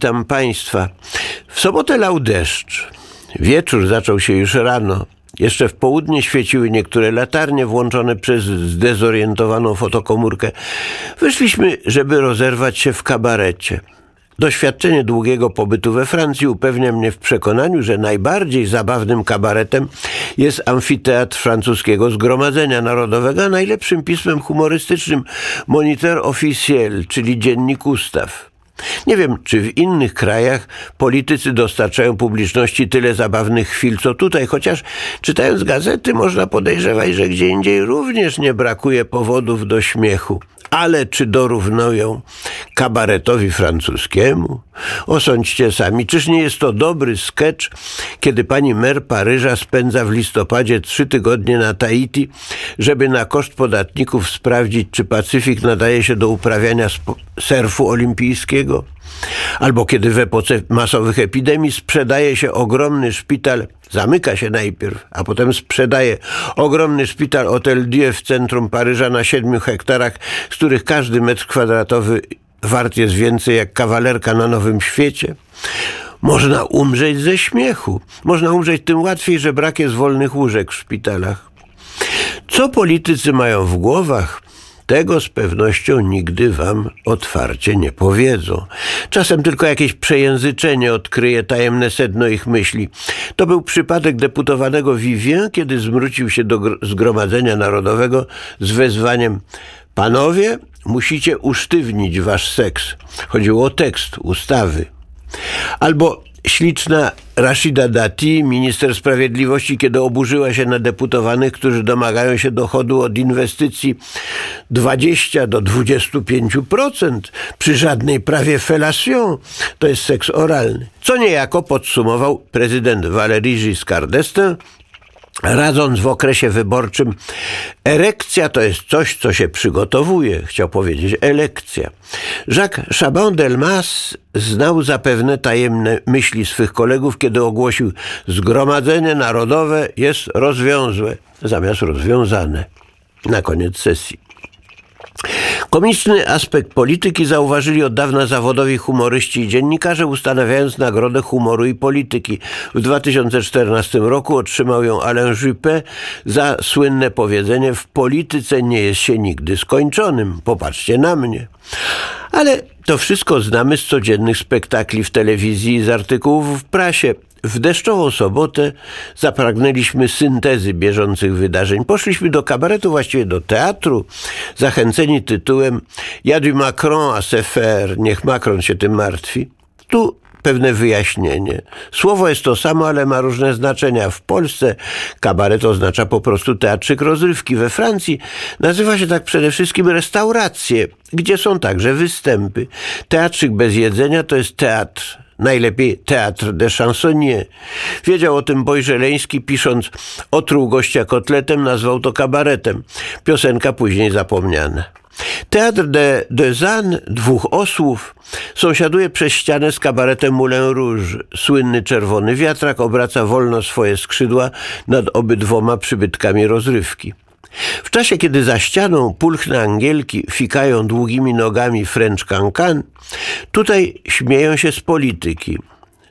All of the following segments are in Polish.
Witam Państwa. W sobotę lał deszcz. Wieczór zaczął się już rano. Jeszcze w południe świeciły niektóre latarnie włączone przez zdezorientowaną fotokomórkę. Wyszliśmy, żeby rozerwać się w kabarecie. Doświadczenie długiego pobytu we Francji upewnia mnie w przekonaniu, że najbardziej zabawnym kabaretem jest amfiteatr francuskiego Zgromadzenia Narodowego, a najlepszym pismem humorystycznym Moniteur Officiel, czyli Dziennik Ustaw. Nie wiem, czy w innych krajach politycy dostarczają publiczności tyle zabawnych chwil, co tutaj, chociaż czytając gazety można podejrzewać, że gdzie indziej również nie brakuje powodów do śmiechu. Ale czy dorównują kabaretowi francuskiemu? Osądźcie sami, czyż nie jest to dobry sketch, kiedy pani mer Paryża spędza w listopadzie trzy tygodnie na Tahiti, żeby na koszt podatników sprawdzić, czy Pacyfik nadaje się do uprawiania surfu olimpijskiego? Albo kiedy w epoce masowych epidemii sprzedaje się ogromny szpital, zamyka się najpierw, a potem sprzedaje ogromny szpital Hotel Dieu w centrum Paryża na siedmiu hektarach, z których każdy metr kwadratowy wart jest więcej jak kawalerka na Nowym Świecie. Można umrzeć ze śmiechu. Można umrzeć tym łatwiej, że brak jest wolnych łóżek w szpitalach. Co politycy mają w głowach, tego z pewnością nigdy wam otwarcie nie powiedzą. Czasem tylko jakieś przejęzyczenie odkryje tajemne sedno ich myśli. To był przypadek deputowanego Vivien, kiedy zwrócił się do Zgromadzenia Narodowego z wezwaniem Panowie, musicie usztywnić wasz seks. Chodziło o tekst ustawy. Albo śliczna Rashida Dati, minister sprawiedliwości, kiedy oburzyła się na deputowanych, którzy domagają się dochodu od inwestycji 20 do 25% przy żadnej prawie felation, to jest seks oralny. Co niejako podsumował prezydent Valéry Giscard d'Estaing, radząc w okresie wyborczym, erekcja to jest coś, co się przygotowuje, chciał powiedzieć elekcja. Jacques Chabon-Delmas znał zapewne tajemne myśli swych kolegów, kiedy ogłosił Zgromadzenie Narodowe jest rozwiązłe, zamiast rozwiązane. Na koniec sesji. Komiczny aspekt polityki zauważyli od dawna zawodowi humoryści i dziennikarze, ustanawiając Nagrodę Humoru i Polityki. W 2014 roku otrzymał ją Alain Juppé za słynne powiedzenie w polityce nie jest się nigdy skończonym. Popatrzcie na mnie. Ale to wszystko znamy z codziennych spektakli w telewizji i z artykułów w prasie. W deszczową sobotę zapragnęliśmy syntezy bieżących wydarzeń. Poszliśmy do kabaretu, właściwie do teatru, zachęceni tytułem Ja du Macron à se faire, niech Macron się tym martwi. Tu pewne wyjaśnienie. Słowo jest to samo, ale ma różne znaczenia. W Polsce kabaret oznacza po prostu teatrzyk rozrywki. We Francji nazywa się tak przede wszystkim restauracje, gdzie są także występy. Teatrzyk bez jedzenia to jest teatr najlepiej Teatr de Chansonnier. Wiedział o tym Bojżeleński, pisząc Otruł gościa kotletem, nazwał to kabaretem. Piosenka później zapomniana. Teatr de, de Zan, dwóch osłów, sąsiaduje przez ścianę z kabaretem Moulin Rouge. Słynny czerwony wiatrak obraca wolno swoje skrzydła nad obydwoma przybytkami rozrywki. W czasie, kiedy za ścianą pulchne angielki fikają długimi nogami French Cancan, tutaj śmieją się z polityki.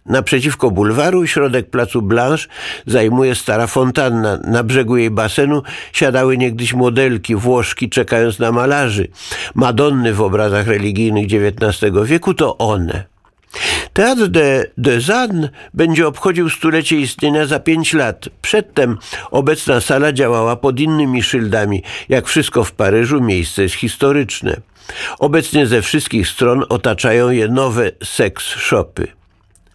Naprzeciwko bulwaru, środek placu Blanche, zajmuje stara fontanna. Na brzegu jej basenu siadały niegdyś modelki, Włoszki, czekając na malarzy. Madonny w obrazach religijnych XIX wieku to one. Teatr de, de Zanne będzie obchodził stulecie istnienia za pięć lat. Przedtem obecna sala działała pod innymi szyldami. Jak wszystko w Paryżu, miejsce jest historyczne. Obecnie ze wszystkich stron otaczają je nowe seks shopy.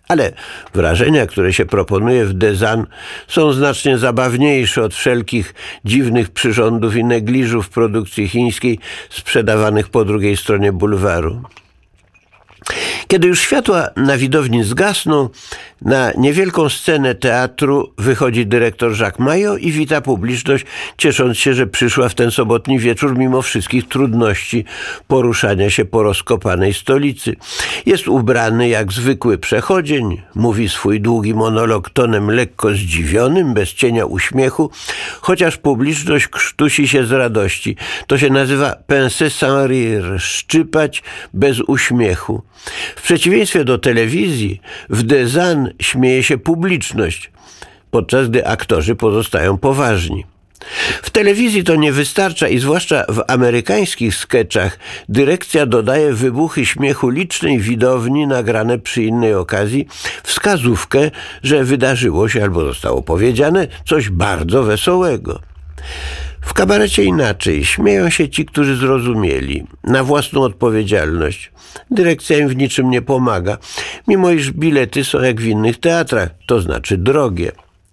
Ale wrażenia, które się proponuje w Dezan są znacznie zabawniejsze od wszelkich dziwnych przyrządów i negliżów produkcji chińskiej sprzedawanych po drugiej stronie bulwaru. Kiedy już światła na widowni zgasną, na niewielką scenę teatru wychodzi dyrektor Jacques Mayo i wita publiczność, ciesząc się, że przyszła w ten sobotni wieczór mimo wszystkich trudności poruszania się po rozkopanej stolicy. Jest ubrany jak zwykły przechodzień, mówi swój długi monolog tonem lekko zdziwionym, bez cienia uśmiechu, chociaż publiczność krztusi się z radości. To się nazywa pincer sans rire, szczypać bez uśmiechu. Przeciwieństwie do telewizji, w Dezan śmieje się publiczność, podczas gdy aktorzy pozostają poważni. W telewizji to nie wystarcza i zwłaszcza w amerykańskich sketchach dyrekcja dodaje wybuchy śmiechu licznej widowni nagrane przy innej okazji, wskazówkę, że wydarzyło się albo zostało powiedziane coś bardzo wesołego. W kabarecie inaczej. Śmieją się ci, którzy zrozumieli, na własną odpowiedzialność. Dyrekcja im w niczym nie pomaga, mimo iż bilety są jak w innych teatrach, to znaczy drogie.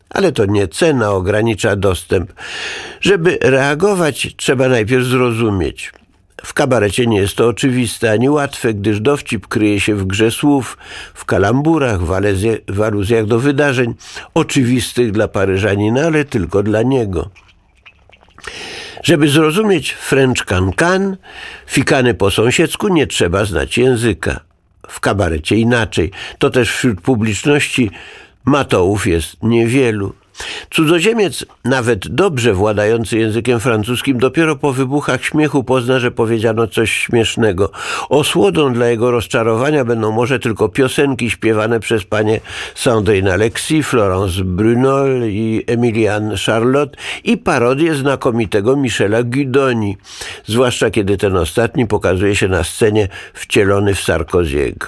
Ale to nie cena ogranicza dostęp. Żeby reagować, trzeba najpierw zrozumieć. W kabarecie nie jest to oczywiste ani łatwe, gdyż dowcip kryje się w grze słów, w kalamburach, w, alezje, w aluzjach do wydarzeń, oczywistych dla Paryżanina, ale tylko dla niego. Żeby zrozumieć French can-can, fikany po sąsiedzku, nie trzeba znać języka. W kabarecie inaczej. To też wśród publiczności matołów jest niewielu. Cudzoziemiec, nawet dobrze władający językiem francuskim, dopiero po wybuchach śmiechu pozna, że powiedziano coś śmiesznego. Osłodą dla jego rozczarowania będą może tylko piosenki śpiewane przez panie Sandrine Alexis, Florence Brunol i Emiliane Charlotte i parodie znakomitego Michela Guidoni, zwłaszcza kiedy ten ostatni pokazuje się na scenie wcielony w Sarkoziego.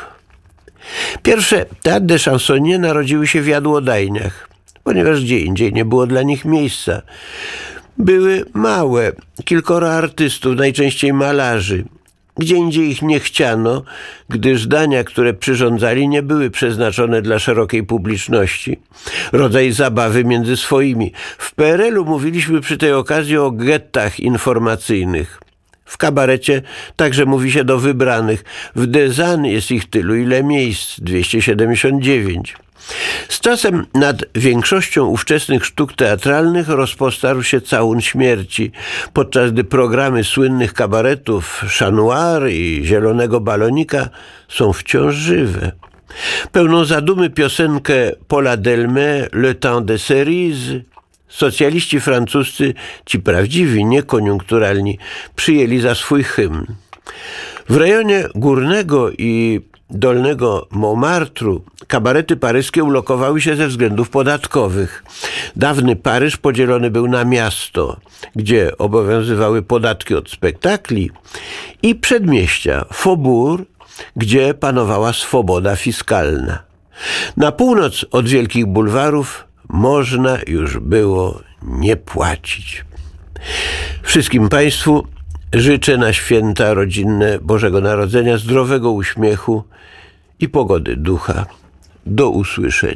Pierwsze teatr de chansonnier narodziły się w jadłodajniach ponieważ gdzie indziej nie było dla nich miejsca. Były małe, kilkoro artystów, najczęściej malarzy. Gdzie indziej ich nie chciano, gdyż dania, które przyrządzali, nie były przeznaczone dla szerokiej publiczności. Rodzaj zabawy między swoimi. W PRL-u mówiliśmy przy tej okazji o gettach informacyjnych. W kabarecie także mówi się do wybranych. W Dezan jest ich tylu, ile miejsc 279. Z czasem nad większością ówczesnych sztuk teatralnych rozpostarł się całun śmierci, podczas gdy programy słynnych kabaretów Chanoir i Zielonego Balonika są wciąż żywe. Pełną zadumy piosenkę Paula Delme Le Temps de Cerise socjaliści francuscy, ci prawdziwi, niekoniunkturalni, przyjęli za swój hymn. W rejonie Górnego i Dolnego Montmartru kabarety paryskie ulokowały się ze względów podatkowych. Dawny Paryż podzielony był na miasto, gdzie obowiązywały podatki od spektakli i przedmieścia, Faubourg, gdzie panowała swoboda fiskalna. Na północ od wielkich bulwarów można już było nie płacić. Wszystkim Państwu życzę na święta rodzinne Bożego Narodzenia zdrowego uśmiechu i pogody ducha. Do usłyszenia.